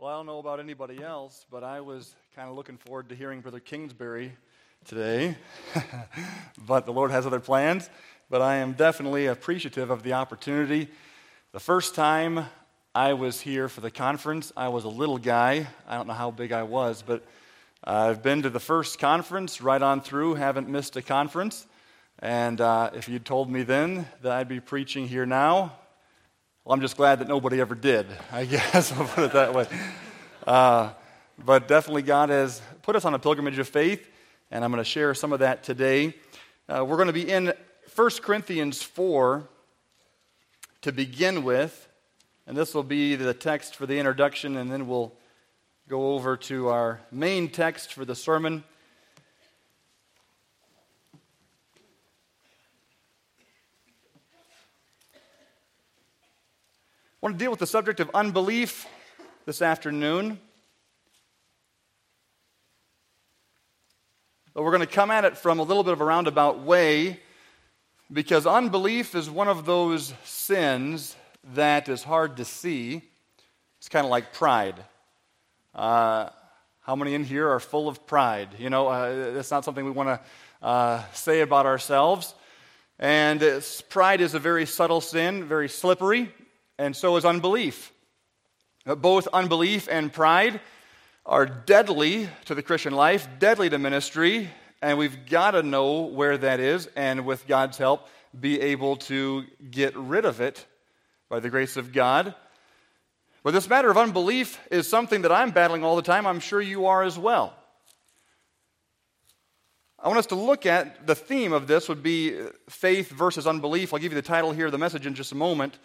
Well, I don't know about anybody else, but I was kind of looking forward to hearing Brother Kingsbury today. but the Lord has other plans. But I am definitely appreciative of the opportunity. The first time I was here for the conference, I was a little guy. I don't know how big I was, but I've been to the first conference right on through, haven't missed a conference. And uh, if you'd told me then that I'd be preaching here now, well, I'm just glad that nobody ever did, I guess. I'll put it that way. Uh, but definitely, God has put us on a pilgrimage of faith, and I'm going to share some of that today. Uh, we're going to be in 1 Corinthians 4 to begin with, and this will be the text for the introduction, and then we'll go over to our main text for the sermon. I want to deal with the subject of unbelief this afternoon. But we're going to come at it from a little bit of a roundabout way because unbelief is one of those sins that is hard to see. It's kind of like pride. Uh, how many in here are full of pride? You know, uh, that's not something we want to uh, say about ourselves. And pride is a very subtle sin, very slippery and so is unbelief. Uh, both unbelief and pride are deadly to the Christian life, deadly to ministry, and we've got to know where that is, and with God's help, be able to get rid of it by the grace of God. But this matter of unbelief is something that I'm battling all the time. I'm sure you are as well. I want us to look at the theme of this would be faith versus unbelief. I'll give you the title here of the message in just a moment.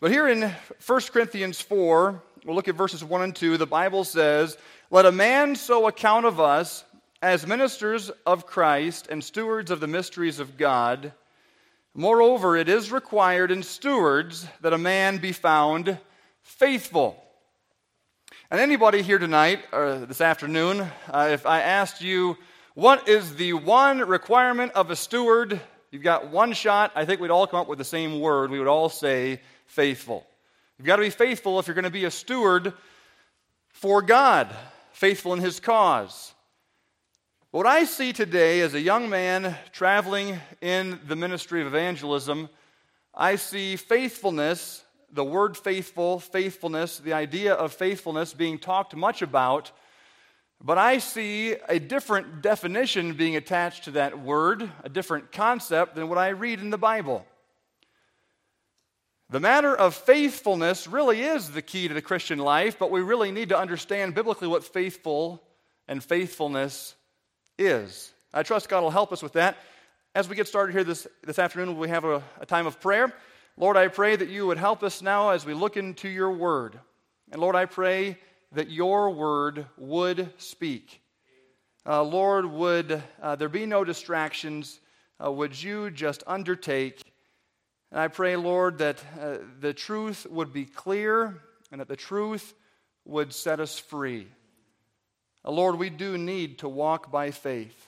But here in 1 Corinthians 4, we'll look at verses 1 and 2. The Bible says, Let a man so account of us as ministers of Christ and stewards of the mysteries of God. Moreover, it is required in stewards that a man be found faithful. And anybody here tonight or this afternoon, uh, if I asked you, what is the one requirement of a steward? You've got one shot. I think we'd all come up with the same word. We would all say faithful. You've got to be faithful if you're going to be a steward for God, faithful in His cause. What I see today as a young man traveling in the ministry of evangelism, I see faithfulness, the word faithful, faithfulness, the idea of faithfulness being talked much about, but I see a different definition being attached to that word, a different concept than what I read in the Bible. The matter of faithfulness really is the key to the Christian life, but we really need to understand biblically what faithful and faithfulness is. I trust God will help us with that. As we get started here this, this afternoon, we have a, a time of prayer. Lord, I pray that you would help us now as we look into your word. And Lord, I pray that your word would speak. Uh, Lord, would uh, there be no distractions? Uh, would you just undertake and I pray, Lord, that uh, the truth would be clear and that the truth would set us free. Uh, Lord, we do need to walk by faith.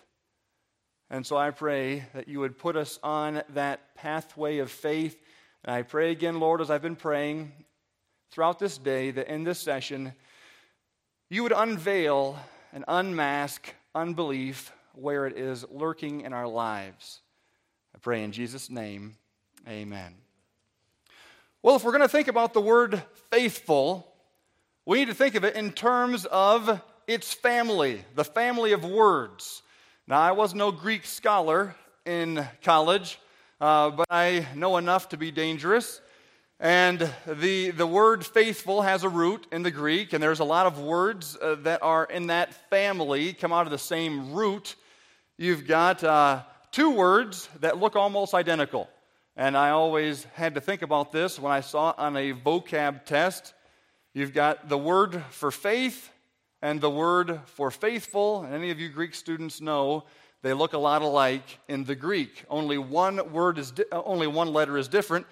And so I pray that you would put us on that pathway of faith. And I pray again, Lord, as I've been praying throughout this day, that in this session, you would unveil and unmask unbelief where it is lurking in our lives. I pray in Jesus' name. Amen. Well, if we're going to think about the word faithful, we need to think of it in terms of its family, the family of words. Now, I was no Greek scholar in college, uh, but I know enough to be dangerous. And the, the word faithful has a root in the Greek, and there's a lot of words uh, that are in that family, come out of the same root. You've got uh, two words that look almost identical. And I always had to think about this when I saw on a vocab test. You've got the word for faith and the word for faithful. And any of you Greek students know they look a lot alike in the Greek. Only one word is di- uh, only one letter is different.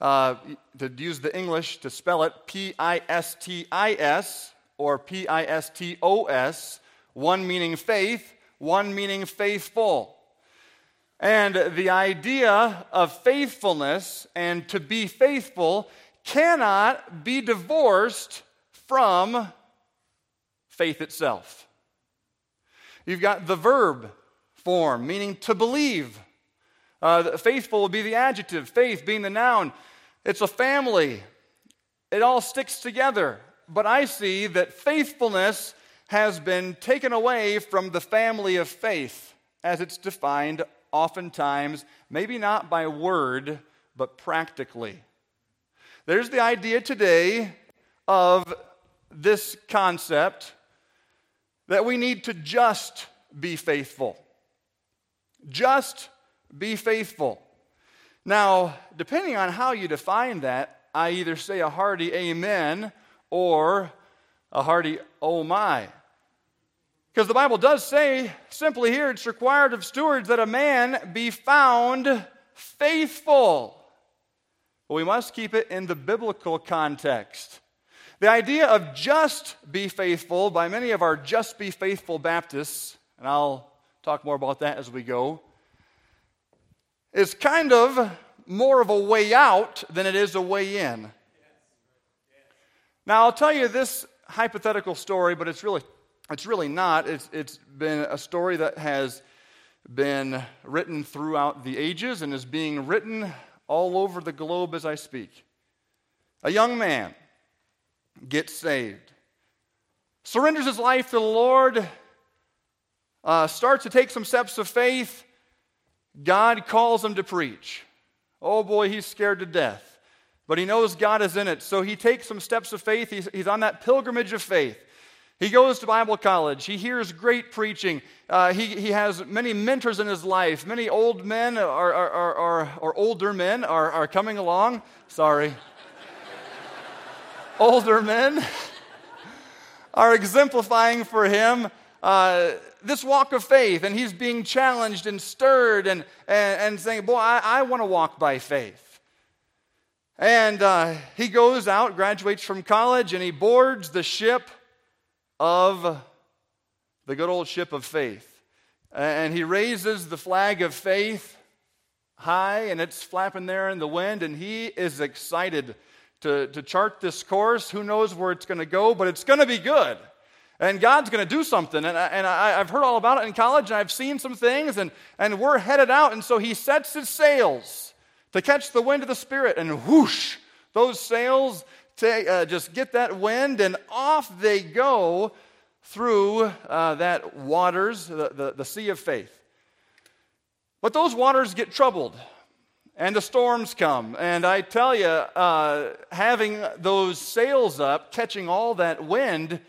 Uh, to use the English to spell it, P I S T I S or P I S T O S. One meaning faith, one meaning faithful. And the idea of faithfulness and to be faithful cannot be divorced from faith itself. You've got the verb form, meaning to believe. Uh, faithful would be the adjective, faith being the noun. It's a family, it all sticks together. But I see that faithfulness has been taken away from the family of faith as it's defined oftentimes, maybe not by word, but practically. There's the idea today of this concept that we need to just be faithful. Just be faithful. Now, depending on how you define that, I either say a hearty amen or a hearty oh my. Because the Bible does say simply here it's required of stewards that a man be found faithful. But we must keep it in the biblical context. The idea of just be faithful by many of our just be faithful Baptists, and I'll talk more about that as we go, is kind of more of a way out than it is a way in. Now, I'll tell you this hypothetical story, but it's really, it's really not. It's, it's been a story that has been written throughout the ages and is being written all over the globe as I speak. A young man gets saved, surrenders his life to the Lord, uh, starts to take some steps of faith. God calls him to preach. Oh boy, he's scared to death. But he knows God is in it. So he takes some steps of faith. He's, he's on that pilgrimage of faith. He goes to Bible college. He hears great preaching. Uh, he, he has many mentors in his life. Many old men are, are, are, are or older men are, are coming along. Sorry. older men are exemplifying for him uh, this walk of faith. And he's being challenged and stirred and, and, and saying, Boy, I, I want to walk by faith. And uh, he goes out, graduates from college, and he boards the ship of the good old ship of faith. And he raises the flag of faith high, and it's flapping there in the wind, and he is excited to, to chart this course. Who knows where it's going to go, but it's going to be good. And God's going to do something. And, I, and I, have heard all about it in college, and I've seen some things, and, and we're headed out. And so he sets his sails to catch the wind of the Spirit, and whoosh, those sails take, uh, just get that wind, and off they go through uh, that waters, the, the, the sea of faith. But those waters get troubled and the storms come. And I tell you, uh, having those sails up, catching all that wind,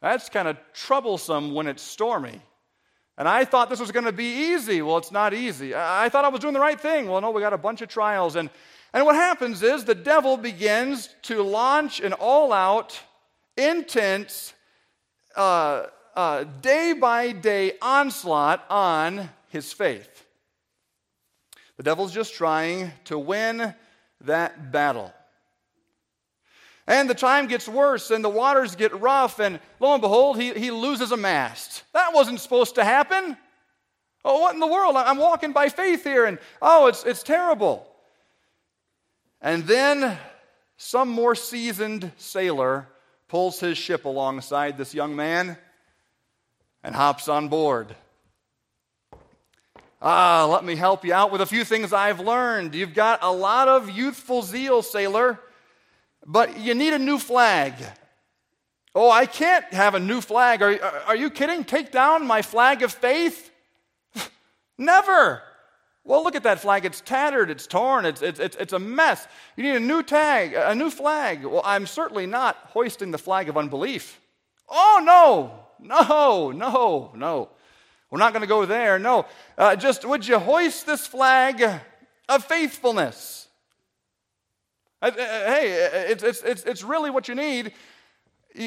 that's kind of troublesome when it's stormy. And I thought this was going to be easy. Well, it's not easy. I thought I was doing the right thing. Well, no, we got a bunch of trials. And, and what happens is the devil begins to launch an all out, intense, uh, uh, day by day onslaught on his faith. The devil's just trying to win that battle. And the time gets worse and the waters get rough, and lo and behold, he, he loses a mast. That wasn't supposed to happen. Oh, what in the world? I'm walking by faith here, and oh, it's, it's terrible. And then some more seasoned sailor pulls his ship alongside this young man and hops on board. Ah, let me help you out with a few things I've learned. You've got a lot of youthful zeal, sailor but you need a new flag. Oh, I can't have a new flag. Are, are you kidding? Take down my flag of faith? Never. Well, look at that flag. It's tattered, it's torn, it's, it's, it's, a mess. You need a new tag, a new flag. Well, I'm certainly not hoisting the flag of unbelief. Oh, no, no, no, no. We're not going to go there. No. Uh, just would you hoist this flag of faithfulness? Uh, uh, hey, uh, it's, it's, it's, it's really what you need.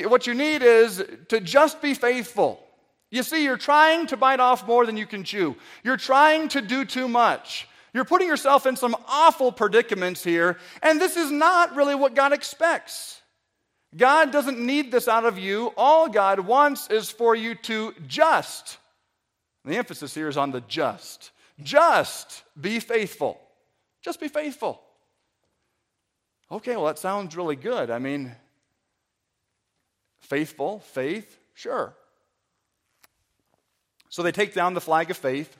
What you need is to just be faithful. You see, you're trying to bite off more than you can chew. You're trying to do too much. You're putting yourself in some awful predicaments here, and this is not really what God expects. God doesn't need this out of you. All God wants is for you to just. the emphasis here is on the just. Just be faithful. Just be faithful. Okay, well, that sounds really good. I mean, Faithful, faith, sure. So they take down the flag of faith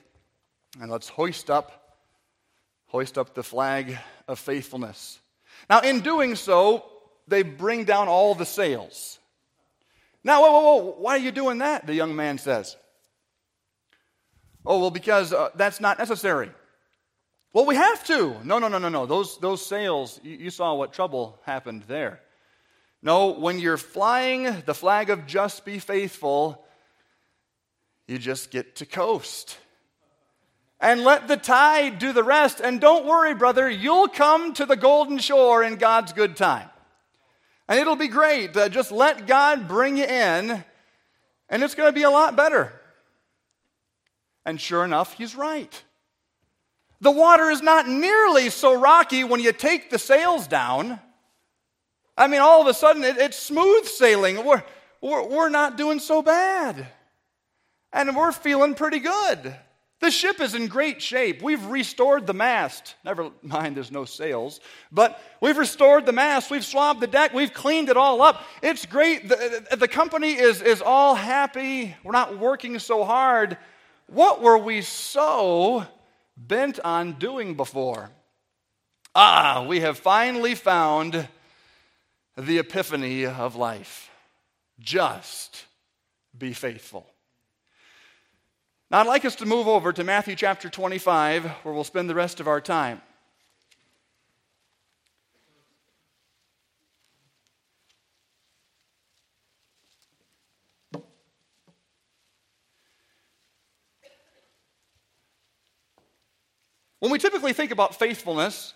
and let's hoist up hoist up the flag of faithfulness. Now in doing so, they bring down all the sails. Now, whoa, whoa, whoa, why are you doing that? The young man says. Oh, well, because uh, that's not necessary. Well, we have to. No, no, no, no, no. Those, those sails, you, you saw what trouble happened there. No, when you're flying the flag of just be faithful, you just get to coast. And let the tide do the rest. And don't worry, brother, you'll come to the golden shore in God's good time. And it'll be great. Uh, just let God bring you in, and it's going to be a lot better. And sure enough, he's right. The water is not nearly so rocky when you take the sails down. I mean, all of a sudden, it, it's smooth sailing. We're, we're, we're not doing so bad. And we're feeling pretty good. The ship is in great shape. We've restored the mast. Never mind, there's no sails. But we've restored the mast. We've swabbed the deck. We've cleaned it all up. It's great. The, the company is, is all happy. We're not working so hard. What were we so bent on doing before? Ah, we have finally found the epiphany of life. Just be faithful. Now, I'd like us to move over to Matthew chapter 25, where we'll spend the rest of our time. When we typically think about faithfulness,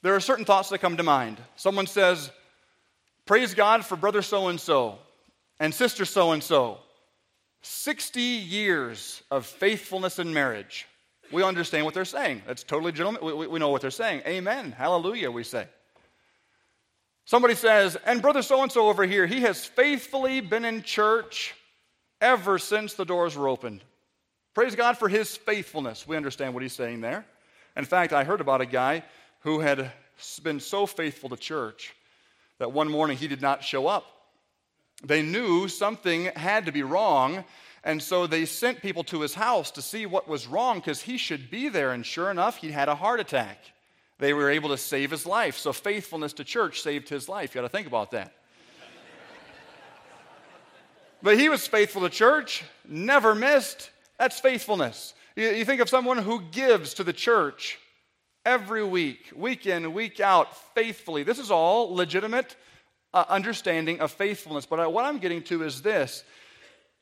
there are certain thoughts that come to mind. Someone says, Praise God for brother so and so and sister so and so. 60 years of faithfulness in marriage. We understand what they're saying. That's totally legitimate. We, we know what they're saying. Amen. Hallelujah, we say. Somebody says, and brother so and so over here, he has faithfully been in church ever since the doors were opened. Praise God for his faithfulness. We understand what he's saying there. In fact, I heard about a guy who had been so faithful to church that one morning he did not show up. They knew something had to be wrong, and so they sent people to his house to see what was wrong because he should be there. And sure enough, he had a heart attack. They were able to save his life. So faithfulness to church saved his life. You got to think about that. but he was faithful to church, never missed. That's faithfulness. You, think of someone who gives to the church every week, week in, week out, faithfully. This is all legitimate uh, understanding of faithfulness. But uh, what I'm getting to is this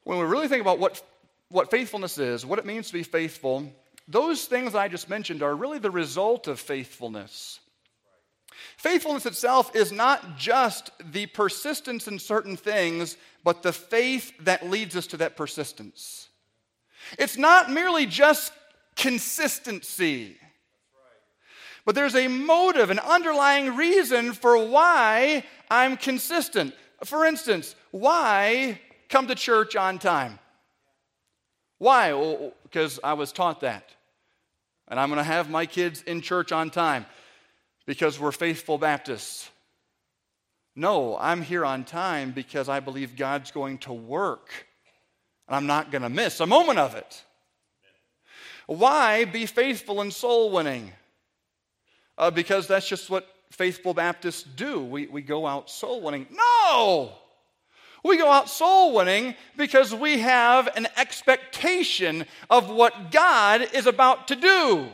when we really think about what, what faithfulness is, what it means to be faithful, those things I just mentioned are really the result of faithfulness. Faithfulness itself is not just the persistence in certain things, but the faith that leads us to that persistence. It's not merely just consistency, but there's a motive, an underlying reason for why I'm consistent. For instance, why come to church on time? Why? Well, because I was taught that. And I'm going to have my kids in church on time because we're faithful Baptists. No, I'm here on time because I believe God's going to work. And I'm not going to miss a moment of it. Why be faithful in soul winning? Uh, because that's just what faithful Baptists do. We, we go out soul winning. No! We go out soul winning because we have an expectation of what God is about to do.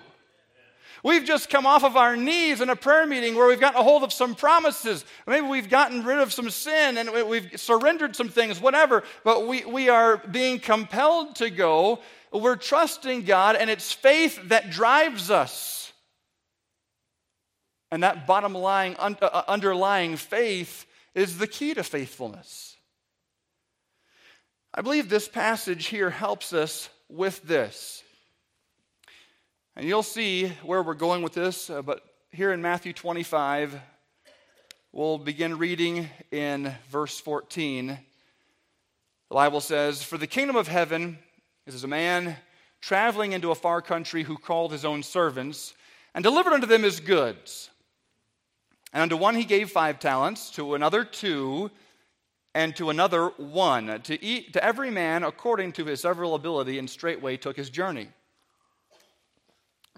We've just come off of our knees in a prayer meeting where we've gotten a hold of some promises. Maybe we've gotten rid of some sin and we've surrendered some things, whatever, but we, we are being compelled to go. We're trusting God, and it's faith that drives us. And that bottom line, un- uh, uh, underlying faith is the key to faithfulness. I believe this passage here helps us with this. And you'll see where we're going with this, uh, but here in Matthew 25, we'll begin reading in verse 14. The Bible says, For the kingdom of heaven is as a man traveling into a far country who called his own servants and delivered unto them his goods. And unto one he gave five talents, to another two, and to another one, to, eat, to every man according to his several ability, and straightway took his journey.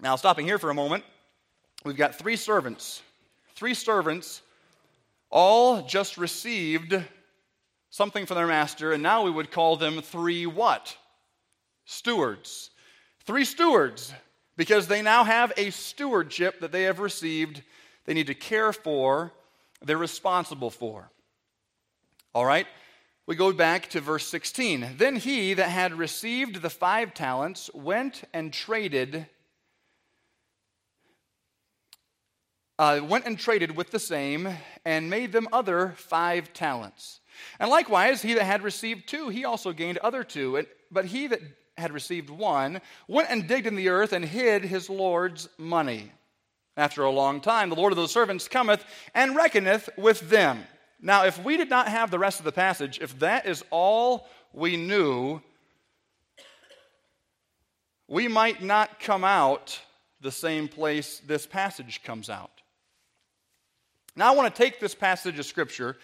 Now, stopping here for a moment, we've got three servants. Three servants all just received something from their master, and now we would call them three what? Stewards. Three stewards, because they now have a stewardship that they have received, they need to care for, they're responsible for. All right? We go back to verse 16. Then he that had received the five talents went and traded. Uh, went and traded with the same and made them other five talents. And likewise, he that had received two, he also gained other two. But he that had received one went and digged in the earth and hid his Lord's money. After a long time, the Lord of those servants cometh and reckoneth with them. Now, if we did not have the rest of the passage, if that is all we knew, we might not come out the same place this passage comes out. Now, I want to take this passage of Scripture,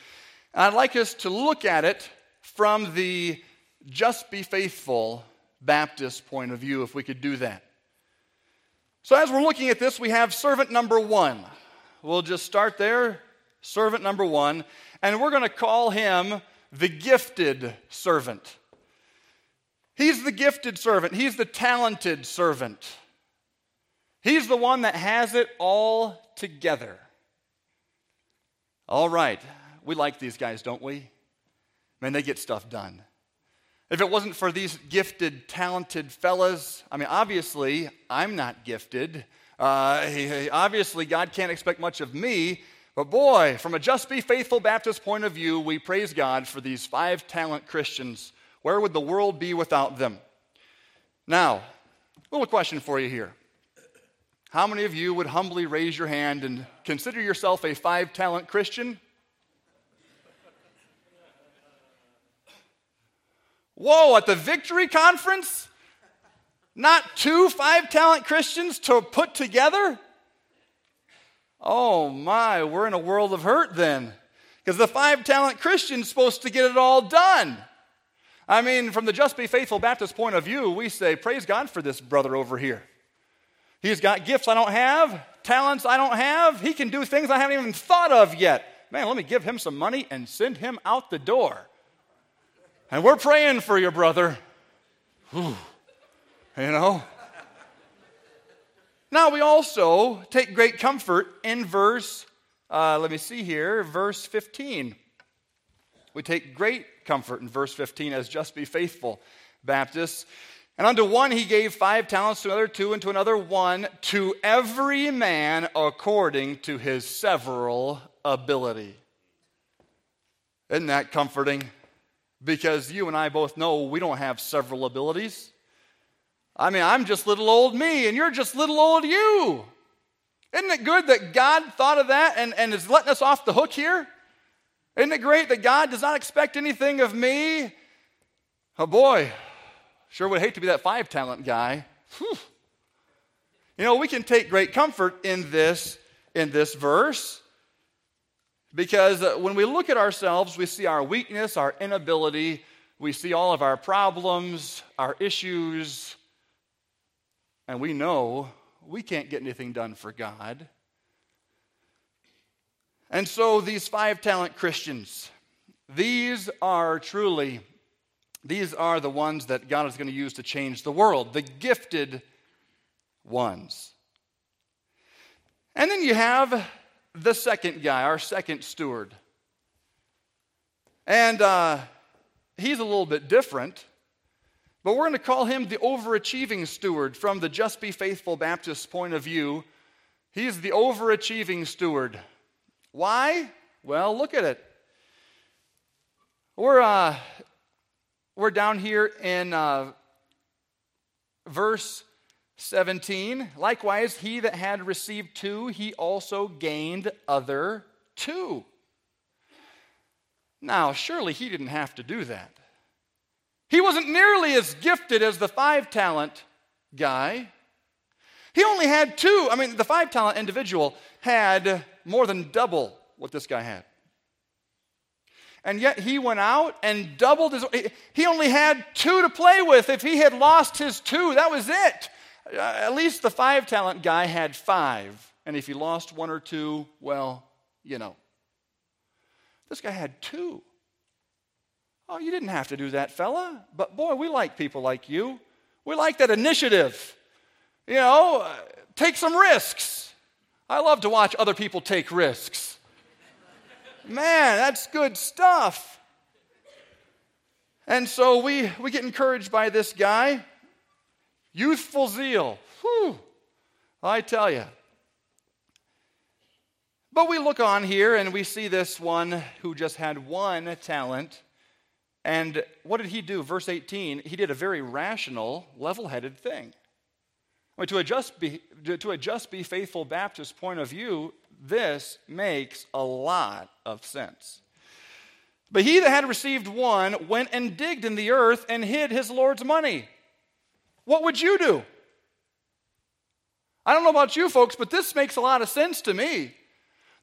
and I'd like us to look at it from the just be faithful Baptist point of view, if we could do that. So, as we're looking at this, we have servant number one. We'll just start there servant number one, and we're going to call him the gifted servant. He's the gifted servant, he's the talented servant. He's the one that has it all together. All right, we like these guys, don't we? Man, they get stuff done. If it wasn't for these gifted, talented fellas, I mean, obviously, I'm not gifted. Uh, obviously, God can't expect much of me, but boy, from a Just Be Faithful Baptist point of view, we praise God for these five talent Christians. Where would the world be without them? Now, a little question for you here. How many of you would humbly raise your hand and consider yourself a five talent Christian? Whoa, at the Victory Conference? Not two five talent Christians to put together? Oh my, we're in a world of hurt then. Because the five talent Christian's supposed to get it all done. I mean, from the Just Be Faithful Baptist point of view, we say, Praise God for this brother over here. He's got gifts I don't have, talents I don't have. He can do things I haven't even thought of yet. Man, let me give him some money and send him out the door. And we're praying for your brother. Whew. You know? Now, we also take great comfort in verse, uh, let me see here, verse 15. We take great comfort in verse 15 as just be faithful Baptists. And unto one he gave five talents, to another two, and to another one, to every man according to his several ability. Isn't that comforting? Because you and I both know we don't have several abilities. I mean, I'm just little old me, and you're just little old you. Isn't it good that God thought of that and, and is letting us off the hook here? Isn't it great that God does not expect anything of me? Oh boy, sure would hate to be that five talent guy. Whew. You know, we can take great comfort in this in this verse because uh, when we look at ourselves, we see our weakness, our inability, we see all of our problems, our issues, and we know we can't get anything done for God. And so these five talent Christians, these are truly, these are the ones that God is going to use to change the world, the gifted ones. And then you have the second guy, our second steward. And uh, he's a little bit different. But we're going to call him the overachieving steward from the Just Be Faithful Baptist point of view. He's the overachieving steward. Why? Well, look at it. We're, uh, we're down here in uh, verse 17. Likewise, he that had received two, he also gained other two. Now, surely he didn't have to do that. He wasn't nearly as gifted as the five talent guy. He only had two. I mean, the five talent individual had more than double what this guy had. And yet he went out and doubled his. He only had two to play with. If he had lost his two, that was it. Uh, at least the five talent guy had five. And if he lost one or two, well, you know. This guy had two. Oh, you didn't have to do that, fella. But boy, we like people like you. We like that initiative. You know, uh, take some risks. I love to watch other people take risks. Man, that's good stuff. And so we, we get encouraged by this guy. Youthful zeal. Whew, I tell you. But we look on here and we see this one who just had one talent. And what did he do? Verse 18, he did a very rational, level headed thing. I mean, to, adjust be, to adjust Be Faithful Baptist point of view, this makes a lot of sense. But he that had received one went and digged in the earth and hid his Lord's money. What would you do? I don't know about you folks, but this makes a lot of sense to me.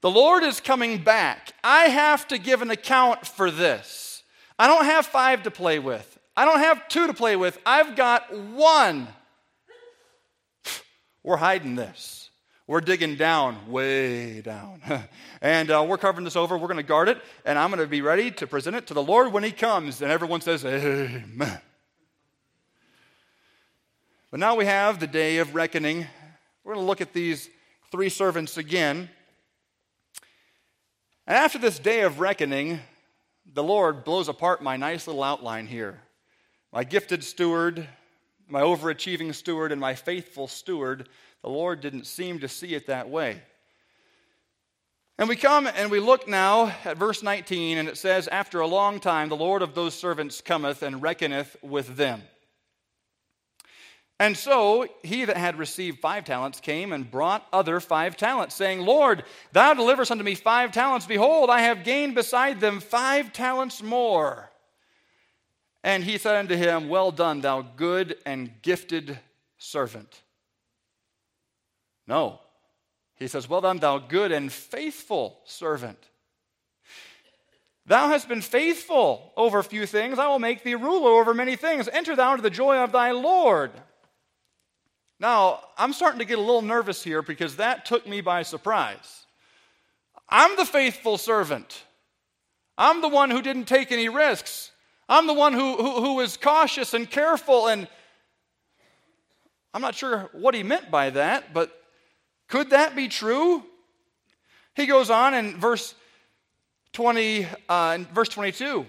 The Lord is coming back. I have to give an account for this. I don't have five to play with, I don't have two to play with. I've got one. We're hiding this. We're digging down, way down. and uh, we're covering this over. We're going to guard it. And I'm going to be ready to present it to the Lord when He comes. And everyone says, Amen. But now we have the day of reckoning. We're going to look at these three servants again. And after this day of reckoning, the Lord blows apart my nice little outline here. My gifted steward, my overachieving steward, and my faithful steward the Lord didn't seem to see it that way. And we come and we look now at verse 19, and it says, After a long time, the Lord of those servants cometh and reckoneth with them. And so he that had received five talents came and brought other five talents, saying, Lord, thou deliverest unto me five talents. Behold, I have gained beside them five talents more. And he said unto him, Well done, thou good and gifted servant. No. He says, Well done, thou good and faithful servant. Thou hast been faithful over few things. I will make thee ruler over many things. Enter thou into the joy of thy Lord. Now, I'm starting to get a little nervous here because that took me by surprise. I'm the faithful servant. I'm the one who didn't take any risks. I'm the one who, who, who was cautious and careful. And I'm not sure what he meant by that, but could that be true? He goes on in verse 20, uh, in verse 22.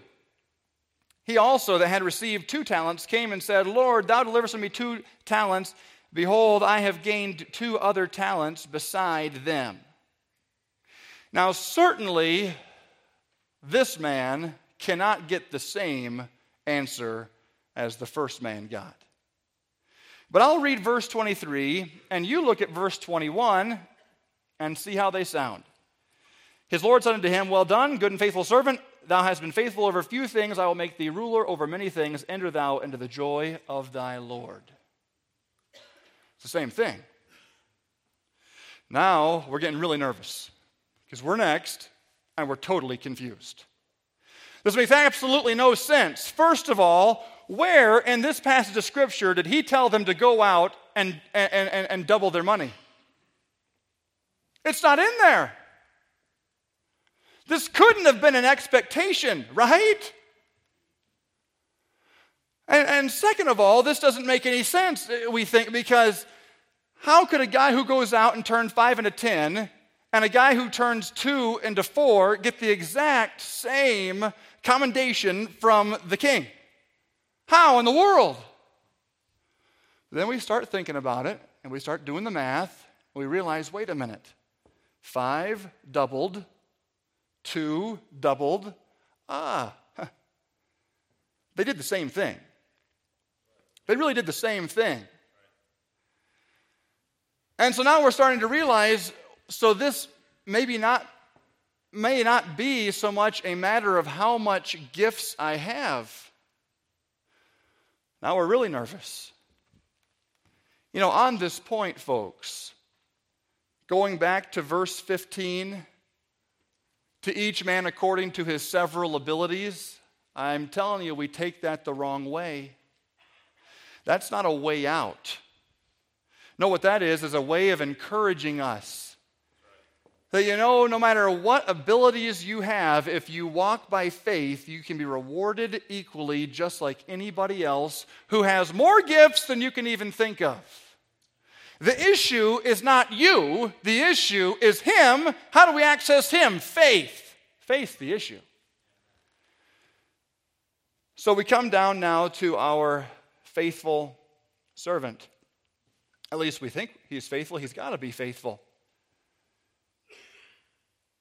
He also, that had received two talents, came and said, Lord, thou deliverest me two talents. Behold, I have gained two other talents beside them. Now, certainly, this man cannot get the same answer as the first man got. But I'll read verse 23, and you look at verse 21 and see how they sound. His Lord said unto him, Well done, good and faithful servant. Thou hast been faithful over few things. I will make thee ruler over many things. Enter thou into the joy of thy Lord. It's the same thing. Now we're getting really nervous because we're next and we're totally confused. This makes absolutely no sense. First of all, where in this passage of Scripture did he tell them to go out and, and, and, and double their money? It's not in there. This couldn't have been an expectation, right? And, and, second of all, this doesn't make any sense, we think, because how could a guy who goes out and turns five into ten and a guy who turns two into four get the exact same commendation from the king? How in the world? Then we start thinking about it and we start doing the math. we realize wait a minute. Five doubled, two doubled. Ah, they did the same thing. They really did the same thing. And so now we're starting to realize so this maybe not may not be so much a matter of how much gifts I have now we're really nervous. You know, on this point, folks, going back to verse 15, to each man according to his several abilities, I'm telling you, we take that the wrong way. That's not a way out. No, what that is, is a way of encouraging us. That you know, no matter what abilities you have, if you walk by faith, you can be rewarded equally, just like anybody else who has more gifts than you can even think of. The issue is not you, the issue is Him. How do we access Him? Faith. Faith, the issue. So we come down now to our faithful servant. At least we think he's faithful. He's got to be faithful.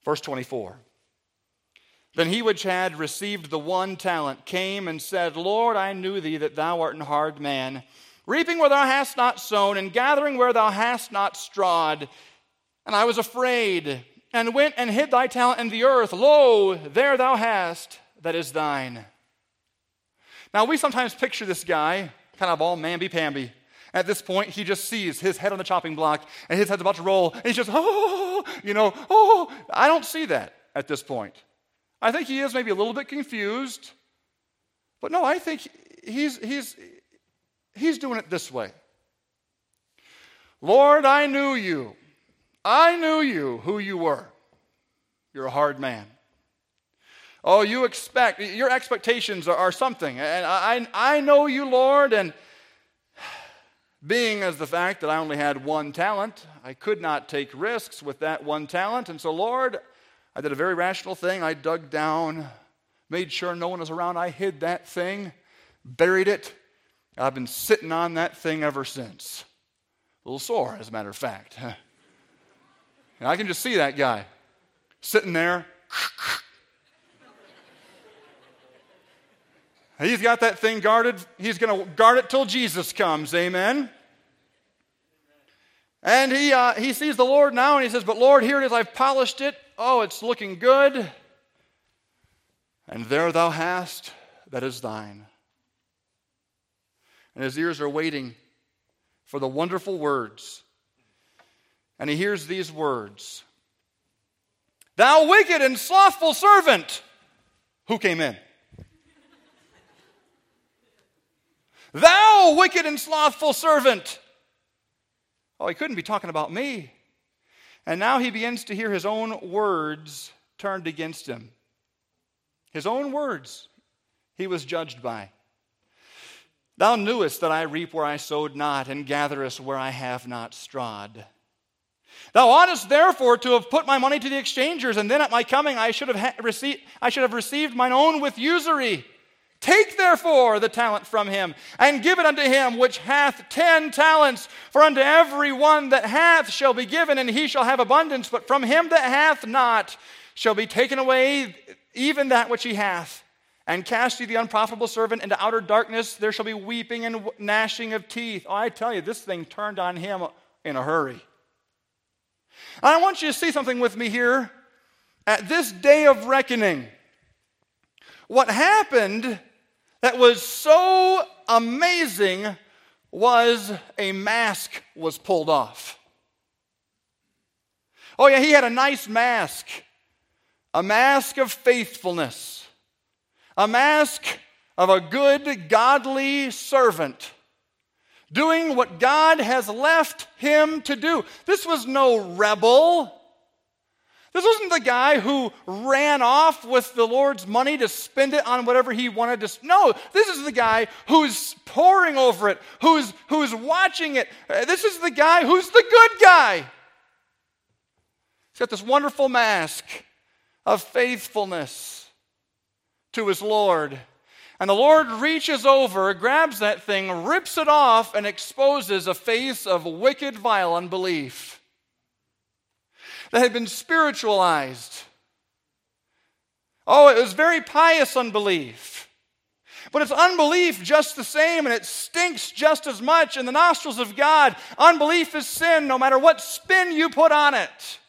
Verse 24. Then he which had received the one talent came and said, Lord, I knew thee that thou art an hard man, reaping where thou hast not sown, and gathering where thou hast not strawed. And I was afraid, and went and hid thy talent in the earth. Lo, there thou hast, that is thine. Now, we sometimes picture this guy kind of all mamby pamby. At this point, he just sees his head on the chopping block and his head's about to roll, and he's just, oh, you know, oh. I don't see that at this point. I think he is maybe a little bit confused, but no, I think he's, he's, he's doing it this way Lord, I knew you. I knew you, who you were. You're a hard man. Oh, you expect, your expectations are, something. And I, I know you, Lord, and being as the fact that I only had one talent, I could not take risks with that one talent. And so, Lord, I did a very rational thing. I dug down, made sure no one was around. I hid that thing, buried it. I've been sitting on that thing ever since. A little sore, as a matter of fact. And I can just see that guy sitting there. He's got that thing guarded. He's going to guard it till Jesus comes. Amen. And he, uh, he sees the Lord now and he says, But Lord, here it is. I've polished it. Oh, it's looking good. And there thou hast, that is thine. And his ears are waiting for the wonderful words. And he hears these words Thou wicked and slothful servant. Who came in? Thou wicked and slothful servant. Oh, he couldn't be talking about me. And now he begins to hear his own words turned against him. His own words he was judged by. Thou knewest that I reap where I sowed not, and gatherest where I have not strawed. Thou oughtest therefore to have put my money to the exchangers, and then at my coming I should have, ha- received, I should have received mine own with usury. Take therefore the talent from him, and give it unto him which hath ten talents. For unto every one that hath shall be given, and he shall have abundance. But from him that hath not shall be taken away even that which he hath. And cast ye the unprofitable servant into outer darkness. There shall be weeping and gnashing of teeth. Oh, I tell you, this thing turned on him in a hurry. I want you to see something with me here. At this day of reckoning, what happened that was so amazing was a mask was pulled off. Oh, yeah, he had a nice mask, a mask of faithfulness, a mask of a good, godly servant doing what God has left him to do. This was no rebel. This wasn't the guy who ran off with the Lord's money to spend it on whatever he wanted to. No, this is the guy who's poring over it, who's, who's watching it. Uh, this is the guy who's the good guy. He's got this wonderful mask of faithfulness to his Lord. And the Lord reaches over, grabs that thing, rips it off, and exposes a face of wicked, vile unbelief that had been spiritualized. Oh, it was very pious unbelief. But it's unbelief just the same, and it stinks just as much in the nostrils of God. Unbelief is sin, no matter what spin you put on it.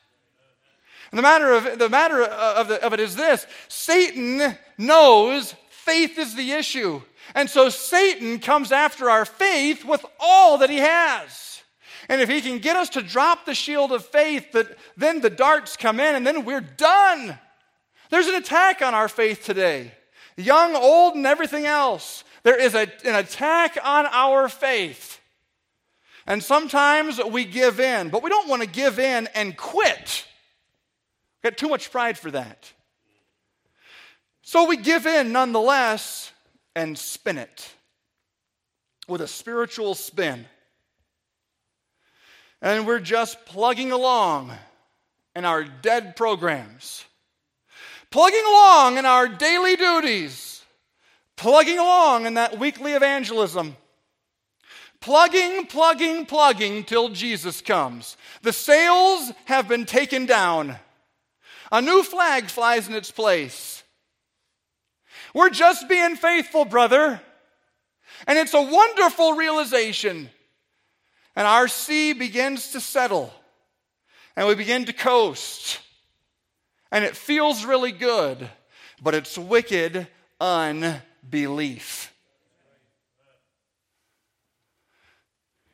And the matter of, the matter of, the, of it is this Satan knows faith is the issue. And so Satan comes after our faith with all that he has. And if he can get us to drop the shield of faith, that then the darts come in and then we're done. There's an attack on our faith today. Young, old, and everything else. There is a, an attack on our faith. And sometimes we give in, but we don't want to give in and quit. We've got too much pride for that. So we give in nonetheless and spin it with a spiritual spin. And we're just plugging along in our dead programs, plugging along in our daily duties, plugging along in that weekly evangelism. Plugging, plugging, plugging till Jesus comes. The sails have been taken down. A new flag flies in its place. We're just being faithful, brother. And it's a wonderful realization. And our sea begins to settle. And we begin to coast. And it feels really good, but it's wicked unbelief.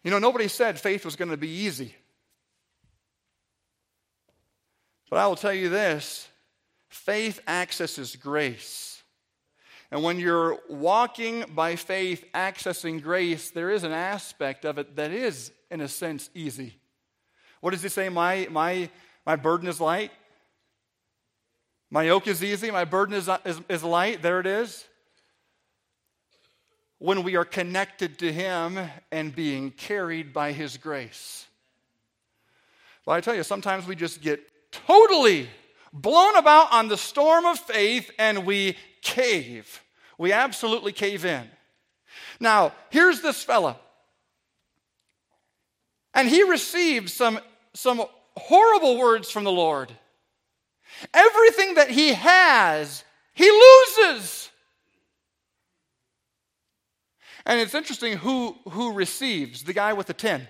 You know, nobody said faith was going to be easy. But I will tell you this faith accesses grace. And when you're walking by faith, accessing grace, there is an aspect of it that is, in a sense, easy. What does he say? My, my, my burden is light. My yoke is easy. My burden is, is, is light. There it is when we are connected to Him and being carried by His grace. But I tell you, sometimes we just get totally blown about on the storm of faith and we cave. We absolutely cave in. Now, here's this fella. And he received some, some horrible words from the Lord. Everything that he has, he loses. And it's interesting who, who receives the guy with the 10.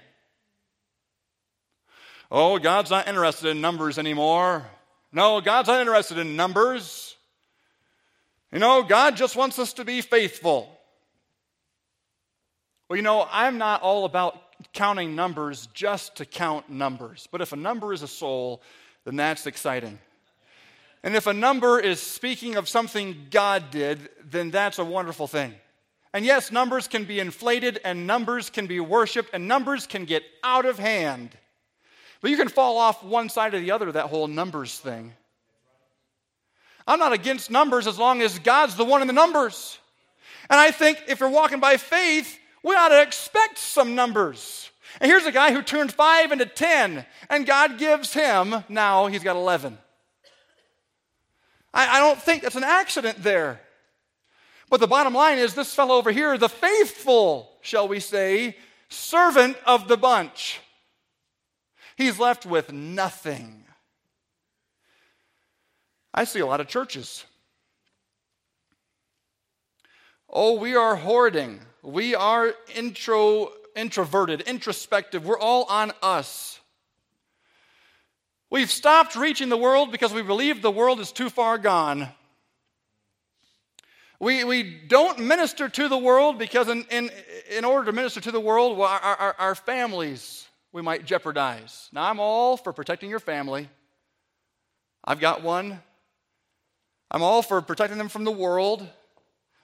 Oh, God's not interested in numbers anymore. No, God's not interested in numbers. You know, God just wants us to be faithful. Well, you know, I'm not all about counting numbers just to count numbers. But if a number is a soul, then that's exciting. And if a number is speaking of something God did, then that's a wonderful thing. And yes, numbers can be inflated, and numbers can be worshiped, and numbers can get out of hand. But you can fall off one side or the other of that whole numbers thing. I'm not against numbers as long as God's the one in the numbers. And I think if you're walking by faith, we ought to expect some numbers. And here's a guy who turned five into 10, and God gives him, now he's got 11. I, I don't think that's an accident there. But the bottom line is this fellow over here, the faithful, shall we say, servant of the bunch, he's left with nothing. I see a lot of churches. Oh, we are hoarding. We are intro, introverted, introspective. We're all on us. We've stopped reaching the world because we believe the world is too far gone. We, we don't minister to the world because, in, in, in order to minister to the world, our, our, our families we might jeopardize. Now, I'm all for protecting your family. I've got one. I'm all for protecting them from the world.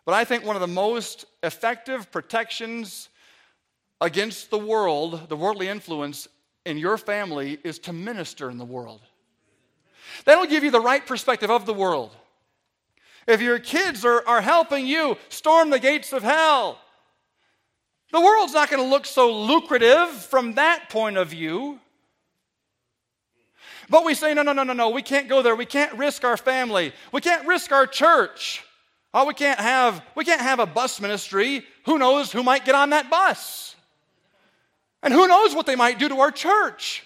But I think one of the most effective protections against the world, the worldly influence in your family, is to minister in the world. That'll give you the right perspective of the world. If your kids are, are helping you storm the gates of hell, the world's not going to look so lucrative from that point of view. But we say, no, no, no, no, no, we can't go there. We can't risk our family. We can't risk our church. Oh, we can't have, we can't have a bus ministry. Who knows who might get on that bus? And who knows what they might do to our church?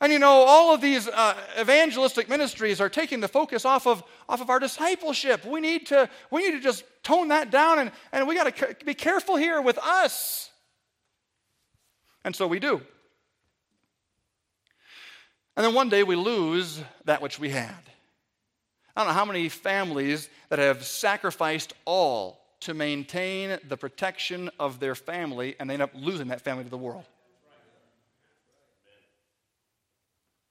And you know, all of these uh, evangelistic ministries are taking the focus off of, off of our discipleship. We need to, we need to just tone that down, and, and we got to be careful here with us. And so we do. And then one day we lose that which we had. I don't know how many families that have sacrificed all to maintain the protection of their family, and they end up losing that family to the world.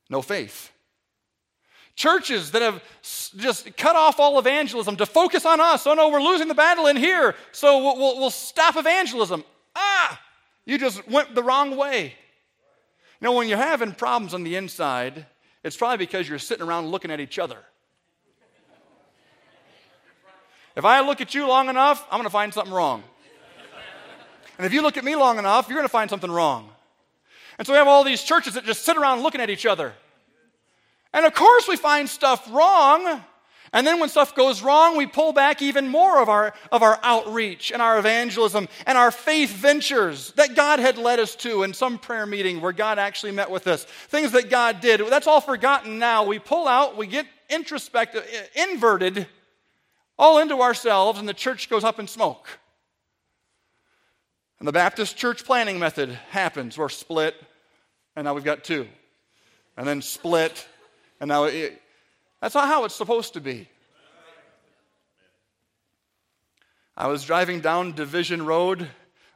No faith. Churches that have just cut off all evangelism to focus on us. Oh no, we're losing the battle in here, so we'll, we'll, we'll stop evangelism. Ah, you just went the wrong way. You know, when you're having problems on the inside, it's probably because you're sitting around looking at each other. If I look at you long enough, I'm going to find something wrong. And if you look at me long enough, you're going to find something wrong. And so we have all these churches that just sit around looking at each other. And of course, we find stuff wrong. And then when stuff goes wrong, we pull back even more of our, of our outreach and our evangelism and our faith ventures that God had led us to in some prayer meeting where God actually met with us. Things that God did. That's all forgotten now. We pull out, we get introspective, inverted, all into ourselves, and the church goes up in smoke. And the Baptist church planning method happens. We're split, and now we've got two. And then split, and now it, that's not how it's supposed to be. I was driving down Division Road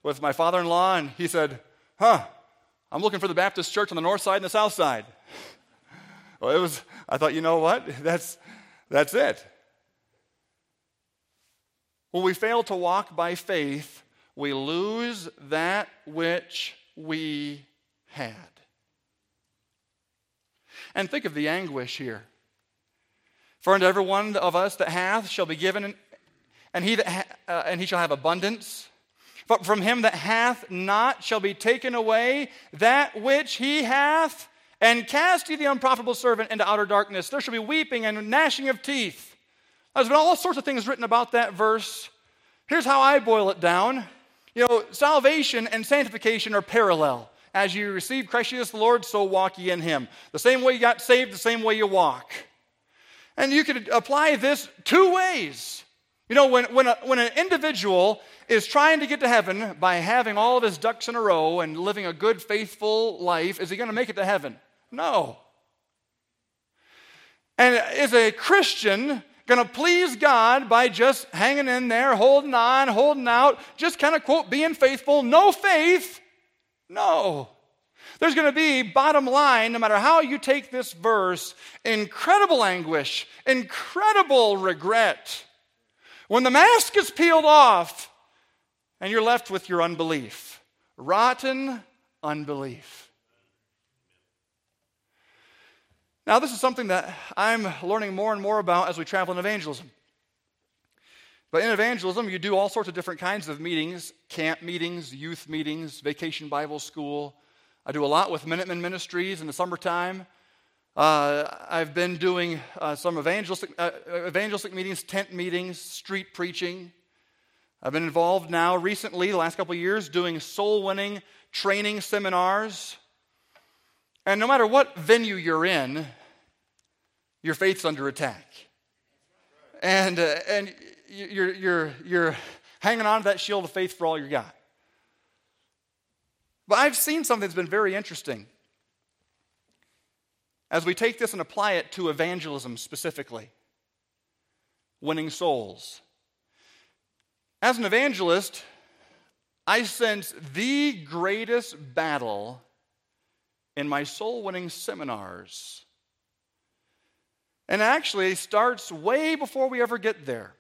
with my father in law, and he said, Huh, I'm looking for the Baptist church on the north side and the south side. well, it was, I thought, you know what? That's, that's it. When we fail to walk by faith, we lose that which we had. And think of the anguish here. For unto every one of us that hath shall be given, and he, that ha- uh, and he shall have abundance. But from him that hath not shall be taken away that which he hath, and cast ye the unprofitable servant into outer darkness. There shall be weeping and gnashing of teeth. There's been all sorts of things written about that verse. Here's how I boil it down. You know, salvation and sanctification are parallel. As you receive Christ Jesus the Lord, so walk ye in him. The same way you got saved, the same way you walk. And you could apply this two ways. You know, when, when, a, when an individual is trying to get to heaven by having all of his ducks in a row and living a good, faithful life, is he going to make it to heaven? No. And is a Christian going to please God by just hanging in there, holding on, holding out, just kind of quote, being faithful? No faith? No. There's going to be, bottom line, no matter how you take this verse, incredible anguish, incredible regret. When the mask is peeled off and you're left with your unbelief, rotten unbelief. Now, this is something that I'm learning more and more about as we travel in evangelism. But in evangelism, you do all sorts of different kinds of meetings camp meetings, youth meetings, vacation Bible school, I do a lot with Minuteman Ministries in the summertime. Uh, I've been doing uh, some evangelistic, uh, evangelistic meetings, tent meetings, street preaching. I've been involved now recently, the last couple years, doing soul winning training seminars. And no matter what venue you're in, your faith's under attack. And, uh, and you're, you're, you're hanging on to that shield of faith for all you got. But I've seen something that's been very interesting. As we take this and apply it to evangelism specifically, winning souls. As an evangelist, I sense the greatest battle in my soul winning seminars. And actually starts way before we ever get there.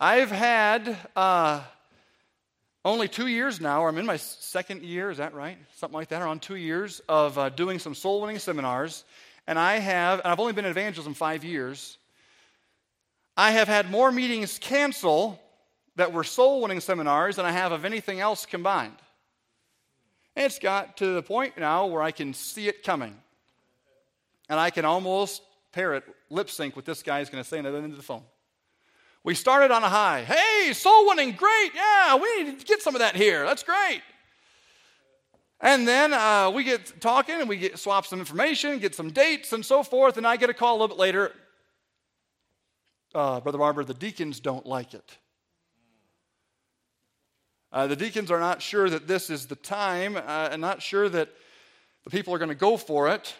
I've had uh, only two years now, or I'm in my second year, is that right? Something like that, around two years of uh, doing some soul winning seminars. And I have, and I've only been in evangelism five years. I have had more meetings cancel that were soul winning seminars than I have of anything else combined. And it's got to the point now where I can see it coming. And I can almost parrot, lip sync what this guy is going to say on the other end of the phone. We started on a high. Hey, soul winning, great. Yeah, we need to get some of that here. That's great. And then uh, we get talking and we get swap some information, get some dates and so forth. And I get a call a little bit later. Uh, Brother Barber, the deacons don't like it. Uh, the deacons are not sure that this is the time uh, and not sure that the people are going to go for it.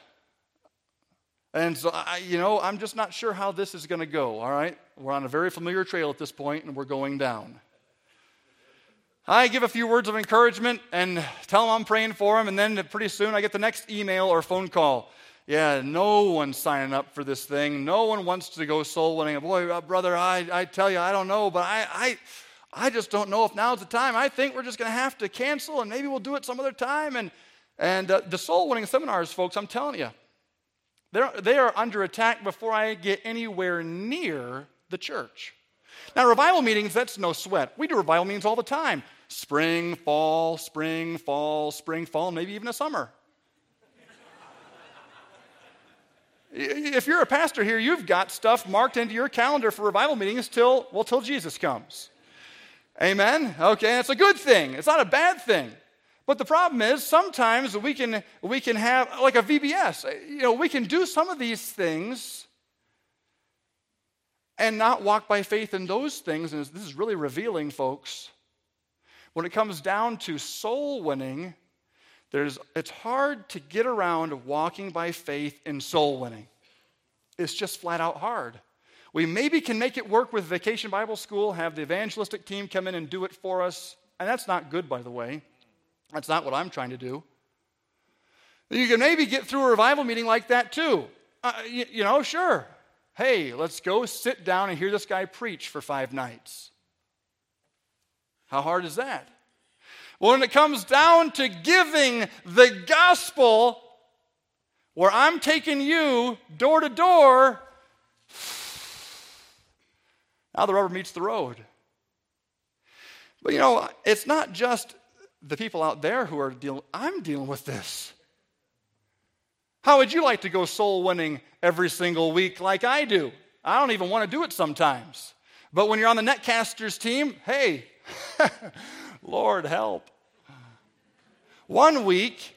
And so, I, you know, I'm just not sure how this is going to go, all right? We're on a very familiar trail at this point, and we're going down. I give a few words of encouragement and tell them I'm praying for them, and then pretty soon I get the next email or phone call. Yeah, no one's signing up for this thing. No one wants to go soul winning. Boy, uh, brother, I, I tell you, I don't know, but I, I, I just don't know if now's the time. I think we're just going to have to cancel and maybe we'll do it some other time. And, and uh, the soul winning seminars, folks, I'm telling you, they're, they are under attack before I get anywhere near the church. Now, revival meetings, that's no sweat. We do revival meetings all the time spring, fall, spring, fall, spring, fall, maybe even a summer. if you're a pastor here, you've got stuff marked into your calendar for revival meetings till, well, till Jesus comes. Amen? Okay, it's a good thing. It's not a bad thing. But the problem is sometimes we can, we can have, like a VBS, uh, you know, we can do some of these things and not walk by faith in those things. And this is really revealing, folks. When it comes down to soul winning, there's, it's hard to get around walking by faith in soul winning. It's just flat out hard. We maybe can make it work with Vacation Bible School, have the evangelistic team come in and do it for us. And that's not good, by the way. That's not what I'm trying to do. You can maybe get through a revival meeting like that too. Uh, you, you know, sure. Hey, let's go sit down and hear this guy preach for five nights. How hard is that? Well, when it comes down to giving the gospel, where I'm taking you door to door, now the rubber meets the road. But you know, it's not just the people out there who are dealing, I'm dealing with this. How would you like to go soul winning every single week like I do? I don't even want to do it sometimes. But when you're on the Netcasters team, hey, Lord help. One week,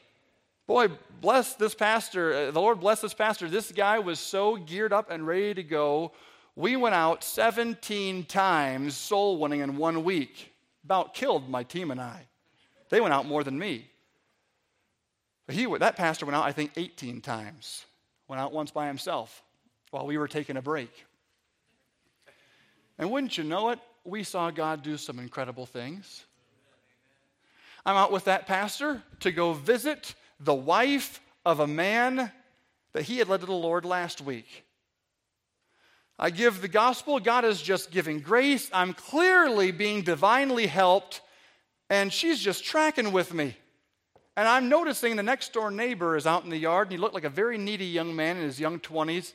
boy, bless this pastor. Uh, the Lord bless this pastor. This guy was so geared up and ready to go. We went out 17 times soul winning in one week. About killed my team and I. They went out more than me. He, that pastor went out, I think, 18 times. Went out once by himself while we were taking a break. And wouldn't you know it, we saw God do some incredible things. I'm out with that pastor to go visit the wife of a man that he had led to the Lord last week. I give the gospel, God is just giving grace. I'm clearly being divinely helped, and she's just tracking with me. And I'm noticing the next door neighbor is out in the yard, and he looked like a very needy young man in his young 20s.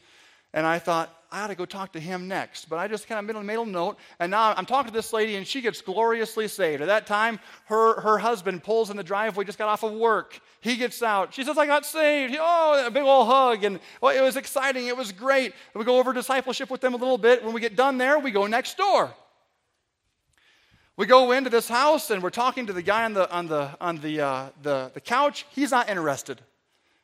And I thought, I ought to go talk to him next. But I just kind of made a, made note. And now I'm talking to this lady, and she gets gloriously saved. At that time, her, her husband pulls in the driveway, just got off of work. He gets out. She says, I got saved. Oh, a big old hug. And well, it was exciting. It was great. We go over discipleship with them a little bit. When we get done there, we go next door. We go into this house, and we're talking to the guy on the, on the, on the, uh, the, the couch. He's not interested.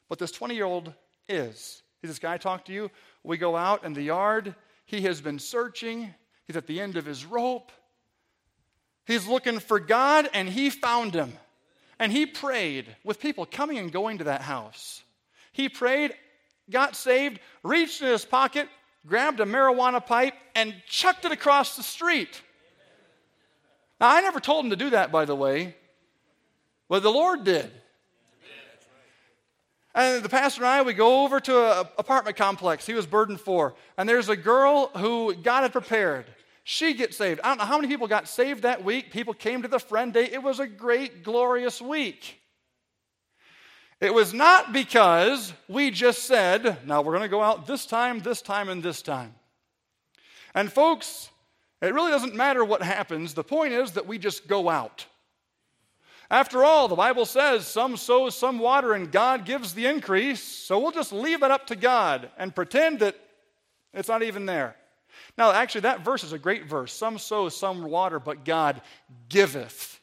But this 20 year old is. He says, Can I talk to you? We go out in the yard. He has been searching. He's at the end of his rope. He's looking for God, and he found him. And he prayed with people coming and going to that house. He prayed, got saved, reached in his pocket, grabbed a marijuana pipe, and chucked it across the street. Now, I never told him to do that, by the way, but the Lord did. And the pastor and I, we go over to an apartment complex he was burdened for. And there's a girl who God had prepared. She gets saved. I don't know how many people got saved that week. People came to the friend day. It was a great, glorious week. It was not because we just said, now we're going to go out this time, this time, and this time. And folks, it really doesn't matter what happens. The point is that we just go out. After all, the Bible says some sow, some water, and God gives the increase. So we'll just leave it up to God and pretend that it's not even there. Now, actually, that verse is a great verse. Some sow, some water, but God giveth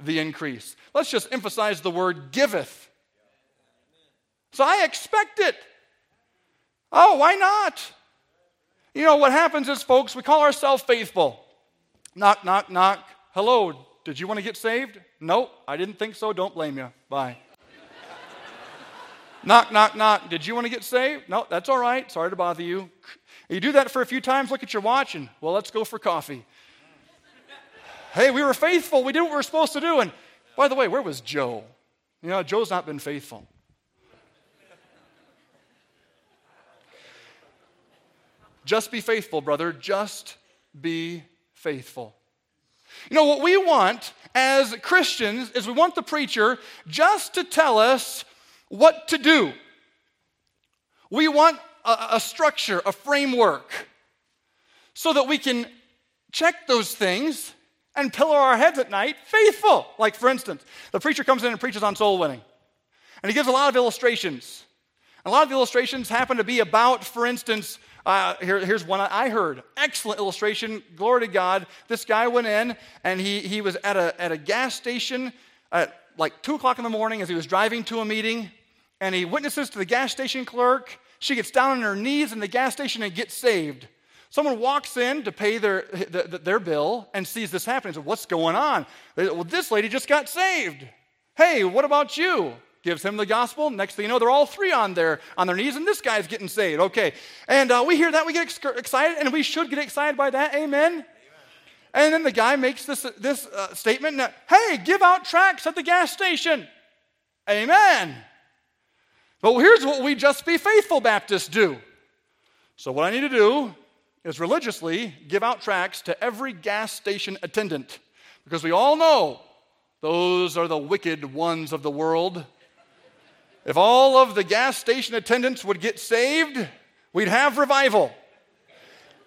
the increase. Let's just emphasize the word giveth. So I expect it. Oh, why not? You know, what happens is, folks, we call ourselves faithful. Knock, knock, knock. Hello, did you want to get saved? Nope, I didn't think so. Don't blame you. Bye. knock, knock, knock. Did you want to get saved? No, that's all right. Sorry to bother you. You do that for a few times, look at your watch, and well, let's go for coffee. hey, we were faithful. We did what we were supposed to do. And by the way, where was Joe? You know, Joe's not been faithful. Just be faithful, brother. Just be faithful. You know, what we want as Christians is we want the preacher just to tell us what to do. We want a, a structure, a framework, so that we can check those things and pillow our heads at night faithful. Like, for instance, the preacher comes in and preaches on soul winning, and he gives a lot of illustrations. A lot of the illustrations happen to be about, for instance, uh, here, here's one I heard. Excellent illustration. Glory to God. This guy went in and he, he was at a, at a gas station at like 2 o'clock in the morning as he was driving to a meeting. And he witnesses to the gas station clerk. She gets down on her knees in the gas station and gets saved. Someone walks in to pay their, their bill and sees this happening. So, what's going on? Well, this lady just got saved. Hey, what about you? Gives him the gospel. Next thing you know, they're all three on their, on their knees, and this guy's getting saved. Okay. And uh, we hear that, we get ex- excited, and we should get excited by that. Amen. Amen. And then the guy makes this, this uh, statement Hey, give out tracts at the gas station. Amen. But here's what we just be faithful Baptists do. So, what I need to do is religiously give out tracts to every gas station attendant because we all know those are the wicked ones of the world. If all of the gas station attendants would get saved, we'd have revival.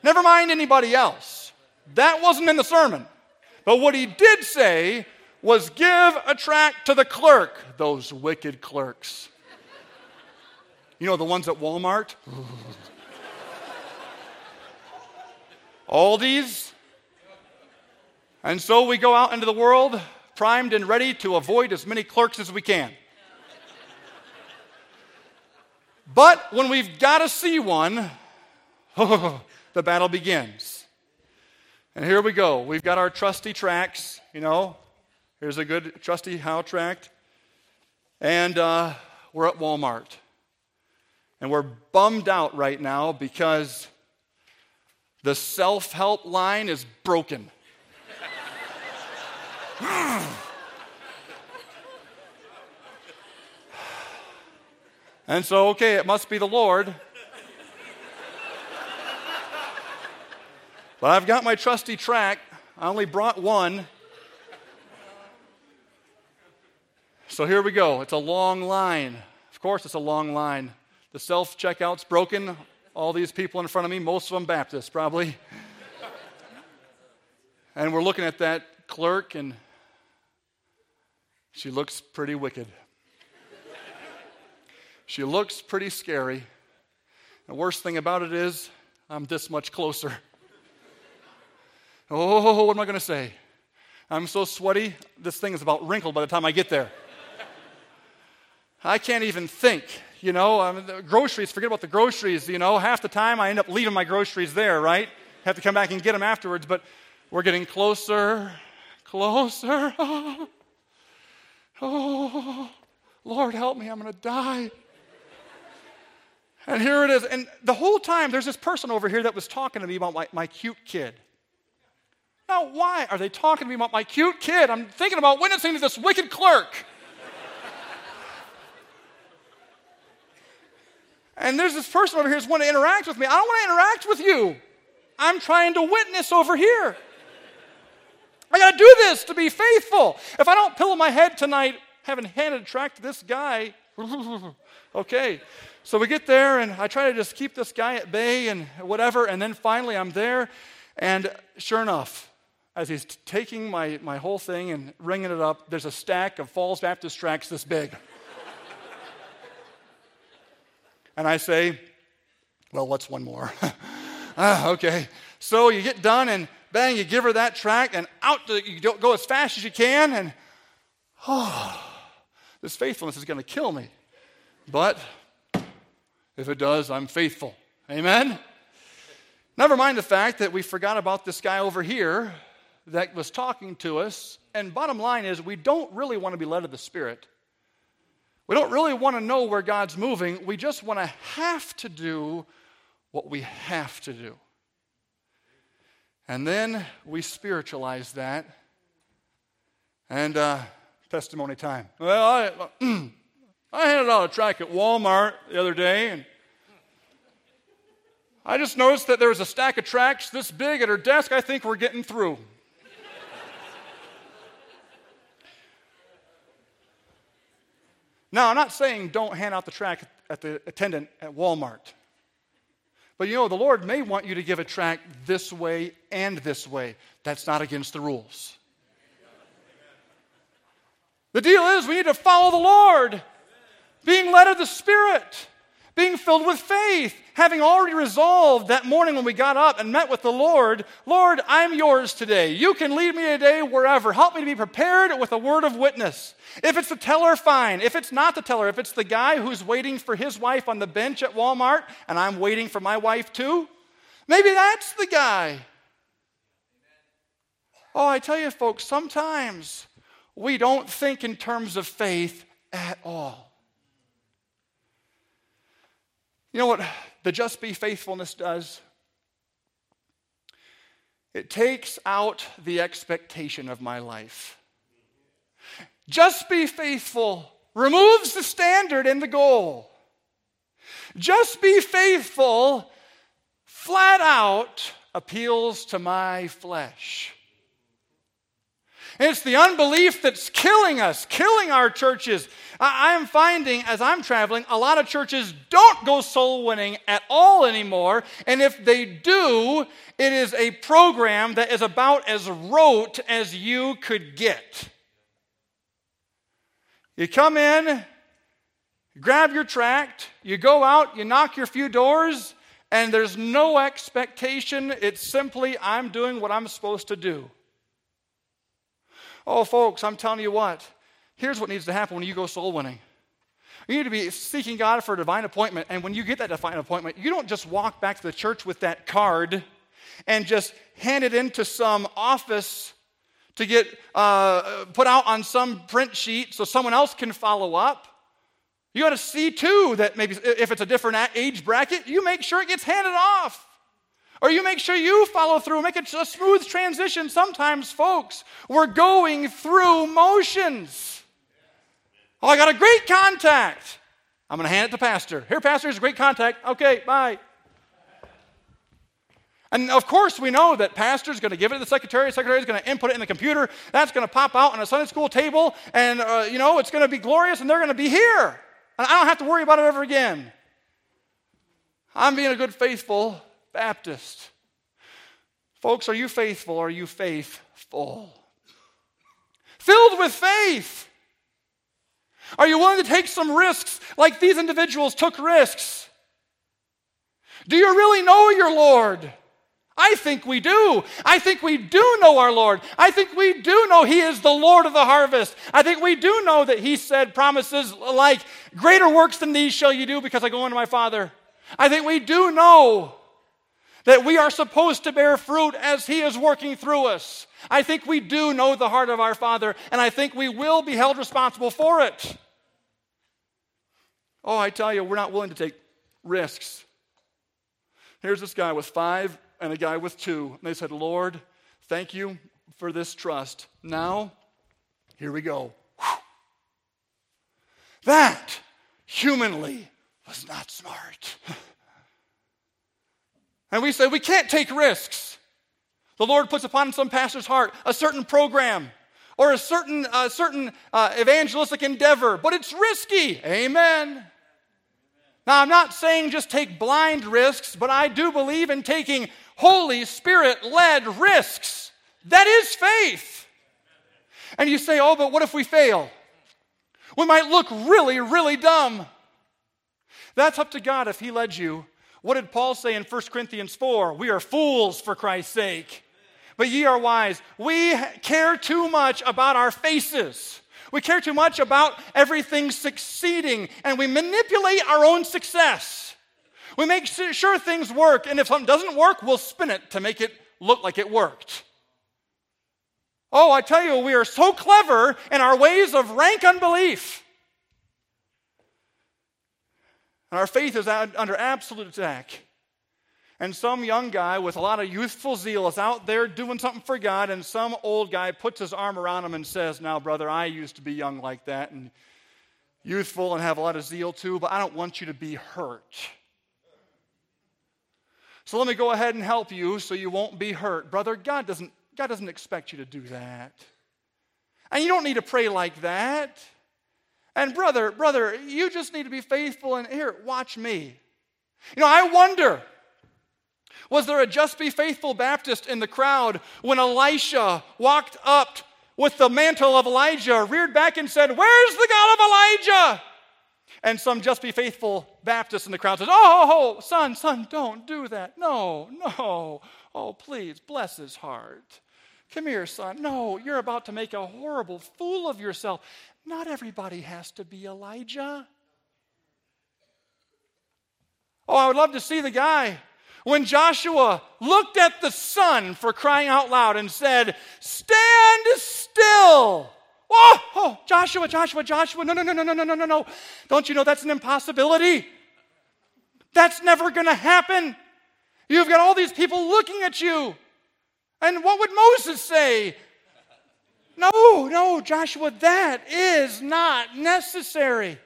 Never mind anybody else. That wasn't in the sermon. But what he did say was give a tract to the clerk, those wicked clerks. You know, the ones at Walmart? Aldi's. And so we go out into the world primed and ready to avoid as many clerks as we can. But when we've got to see one, the battle begins. And here we go. We've got our trusty tracks, you know. Here's a good trusty How tract. And uh, we're at Walmart. And we're bummed out right now because the self help line is broken. And so, okay, it must be the Lord. but I've got my trusty track. I only brought one. So here we go. It's a long line. Of course, it's a long line. The self checkout's broken. All these people in front of me, most of them Baptists, probably. and we're looking at that clerk, and she looks pretty wicked. She looks pretty scary. The worst thing about it is, I'm this much closer. Oh, what am I going to say? I'm so sweaty, this thing is about wrinkled by the time I get there. I can't even think. You know, I mean, groceries, forget about the groceries. You know, half the time I end up leaving my groceries there, right? Have to come back and get them afterwards, but we're getting closer, closer. Oh, oh Lord, help me, I'm going to die. And here it is. And the whole time, there's this person over here that was talking to me about my, my cute kid. Now, why are they talking to me about my cute kid? I'm thinking about witnessing to this wicked clerk. and there's this person over here who's wanting to interact with me. I don't want to interact with you. I'm trying to witness over here. I got to do this to be faithful. If I don't pillow my head tonight, having handed a tract to this guy, okay. So we get there, and I try to just keep this guy at bay and whatever, and then finally I'm there, and sure enough, as he's t- taking my, my whole thing and ringing it up, there's a stack of Falls Baptist tracts this big. and I say, Well, what's one more? ah, okay. So you get done, and bang, you give her that tract, and out you go as fast as you can, and oh, this faithfulness is going to kill me. But if it does, I'm faithful. Amen? Never mind the fact that we forgot about this guy over here that was talking to us. And bottom line is, we don't really want to be led of the Spirit. We don't really want to know where God's moving. We just want to have to do what we have to do. And then we spiritualize that. And uh, testimony time. Well, I, I handed out a track at Walmart the other day, and I just noticed that there was a stack of tracts this big at her desk. I think we're getting through. now, I'm not saying don't hand out the tract at the attendant at Walmart. But you know, the Lord may want you to give a tract this way and this way. That's not against the rules. The deal is we need to follow the Lord, being led of the Spirit being filled with faith, having already resolved that morning when we got up and met with the Lord, Lord, I'm yours today. You can lead me today wherever. Help me to be prepared with a word of witness. If it's the teller, fine. If it's not the teller, if it's the guy who's waiting for his wife on the bench at Walmart and I'm waiting for my wife too, maybe that's the guy. Oh, I tell you, folks, sometimes we don't think in terms of faith at all. You know what the just be faithfulness does? It takes out the expectation of my life. Just be faithful removes the standard and the goal. Just be faithful flat out appeals to my flesh. And it's the unbelief that's killing us, killing our churches. I am finding as I'm traveling, a lot of churches don't go soul winning at all anymore. And if they do, it is a program that is about as rote as you could get. You come in, grab your tract, you go out, you knock your few doors, and there's no expectation. It's simply, I'm doing what I'm supposed to do. Oh, folks, I'm telling you what. Here's what needs to happen when you go soul winning. You need to be seeking God for a divine appointment. And when you get that divine appointment, you don't just walk back to the church with that card and just hand it into some office to get uh, put out on some print sheet so someone else can follow up. You got to see too that maybe if it's a different age bracket, you make sure it gets handed off. Or you make sure you follow through, make it a smooth transition. Sometimes, folks, we're going through motions. Oh, I got a great contact. I'm going to hand it to Pastor. Here, Pastor, is a great contact. Okay, bye. And of course, we know that pastor's going to give it to the secretary. The secretary is going to input it in the computer. That's going to pop out on a Sunday school table, and uh, you know it's going to be glorious, and they're going to be here. And I don't have to worry about it ever again. I'm being a good, faithful Baptist. Folks, are you faithful? Are you faithful? Filled with faith. Are you willing to take some risks like these individuals took risks? Do you really know your Lord? I think we do. I think we do know our Lord. I think we do know He is the Lord of the harvest. I think we do know that He said promises like, Greater works than these shall you do because I go unto my Father. I think we do know that we are supposed to bear fruit as He is working through us. I think we do know the heart of our Father, and I think we will be held responsible for it. Oh, I tell you, we're not willing to take risks. Here's this guy with five and a guy with two. And they said, Lord, thank you for this trust. Now, here we go. That, humanly, was not smart. And we say we can't take risks. The Lord puts upon some pastor's heart a certain program or a certain, certain uh, evangelistic endeavor, but it's risky. Amen. Now, I'm not saying just take blind risks, but I do believe in taking Holy Spirit led risks. That is faith. And you say, oh, but what if we fail? We might look really, really dumb. That's up to God if He led you what did Paul say in 1 Corinthians 4? We are fools for Christ's sake. But ye are wise. We care too much about our faces. We care too much about everything succeeding, and we manipulate our own success. We make sure things work, and if something doesn't work, we'll spin it to make it look like it worked. Oh, I tell you, we are so clever in our ways of rank unbelief. And our faith is under absolute attack. And some young guy with a lot of youthful zeal is out there doing something for God, and some old guy puts his arm around him and says, Now, brother, I used to be young like that and youthful and have a lot of zeal too, but I don't want you to be hurt. So let me go ahead and help you so you won't be hurt. Brother, God doesn't, God doesn't expect you to do that. And you don't need to pray like that. And brother, brother, you just need to be faithful and here, watch me. You know, I wonder was there a just be faithful Baptist in the crowd when Elisha walked up with the mantle of Elijah, reared back and said, Where's the God of Elijah? And some just be faithful Baptist in the crowd says, Oh, son, son, don't do that. No, no. Oh, please, bless his heart. Come here, son. No, you're about to make a horrible fool of yourself. Not everybody has to be Elijah. Oh, I would love to see the guy when Joshua looked at the sun for crying out loud and said, Stand still. Oh, oh, Joshua, Joshua, Joshua. No, no, no, no, no, no, no, no, no. Don't you know that's an impossibility? That's never going to happen. You've got all these people looking at you. And what would Moses say? No, no, Joshua, that is not necessary.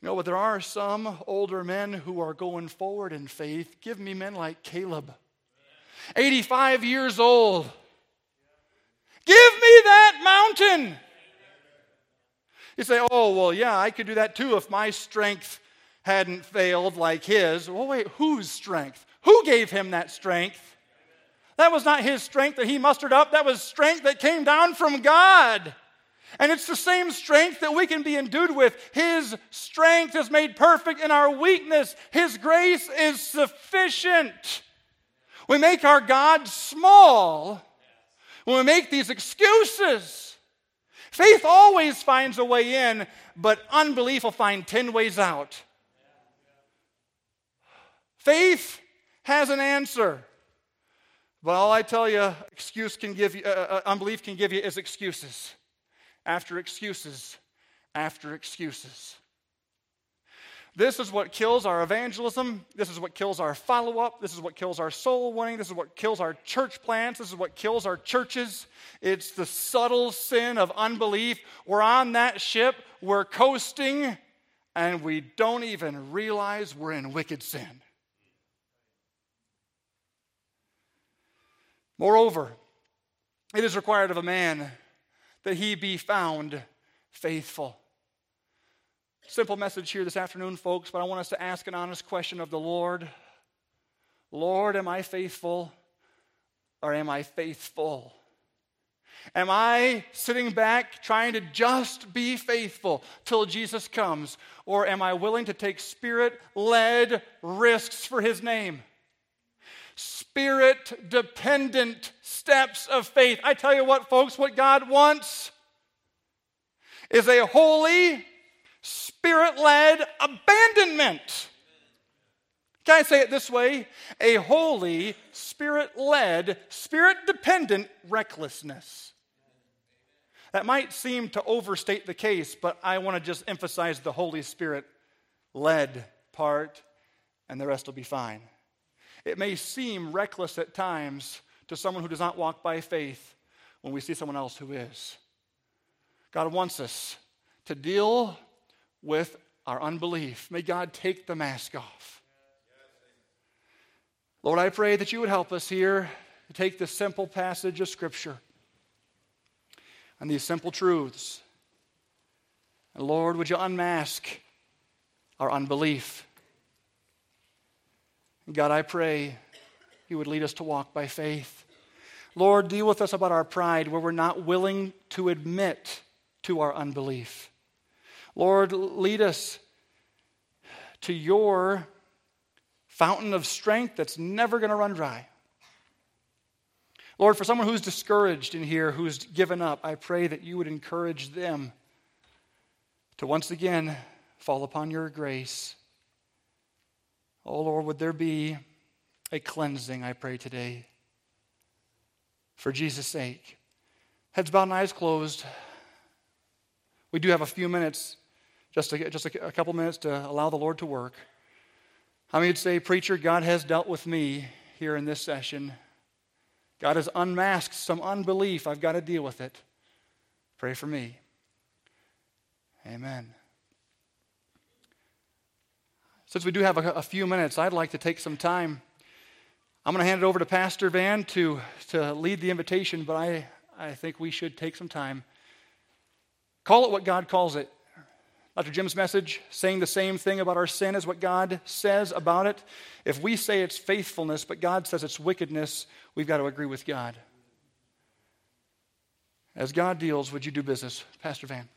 You know, but there are some older men who are going forward in faith. Give me men like Caleb, 85 years old. Give me that mountain. You say, oh, well, yeah, I could do that too if my strength hadn't failed like his. Well, wait, whose strength? Who gave him that strength? That was not his strength that he mustered up, that was strength that came down from God. And it's the same strength that we can be endued with. His strength is made perfect in our weakness. His grace is sufficient. We make our God small when we make these excuses. Faith always finds a way in, but unbelief will find 10 ways out. Faith has an answer. But all I tell you, excuse can give you, uh, uh, uh, unbelief can give you is excuses after excuses after excuses. This is what kills our evangelism. This is what kills our follow up. This is what kills our soul winning. This is what kills our church plants. This is what kills our churches. It's the subtle sin of unbelief. We're on that ship, we're coasting, and we don't even realize we're in wicked sin. Moreover, it is required of a man that he be found faithful. Simple message here this afternoon, folks, but I want us to ask an honest question of the Lord Lord, am I faithful or am I faithful? Am I sitting back trying to just be faithful till Jesus comes? Or am I willing to take spirit led risks for his name? Spirit dependent steps of faith. I tell you what, folks, what God wants is a holy, spirit led abandonment. Can I say it this way? A holy, spirit led, spirit dependent recklessness. That might seem to overstate the case, but I want to just emphasize the Holy Spirit led part, and the rest will be fine. It may seem reckless at times to someone who does not walk by faith when we see someone else who is. God wants us to deal with our unbelief. May God take the mask off. Lord, I pray that you would help us here to take this simple passage of Scripture and these simple truths. And Lord, would you unmask our unbelief? God, I pray you would lead us to walk by faith. Lord, deal with us about our pride where we're not willing to admit to our unbelief. Lord, lead us to your fountain of strength that's never going to run dry. Lord, for someone who's discouraged in here, who's given up, I pray that you would encourage them to once again fall upon your grace Oh Lord, would there be a cleansing, I pray today, for Jesus' sake. Heads bowed and eyes closed. We do have a few minutes, just a, just a, a couple minutes to allow the Lord to work. How many would say, Preacher, God has dealt with me here in this session? God has unmasked some unbelief. I've got to deal with it. Pray for me. Amen. Since we do have a, a few minutes, I'd like to take some time. I'm going to hand it over to Pastor Van to, to lead the invitation, but I, I think we should take some time. Call it what God calls it. Dr. Jim's message, saying the same thing about our sin as what God says about it. If we say it's faithfulness, but God says it's wickedness, we've got to agree with God. As God deals, would you do business? Pastor Van.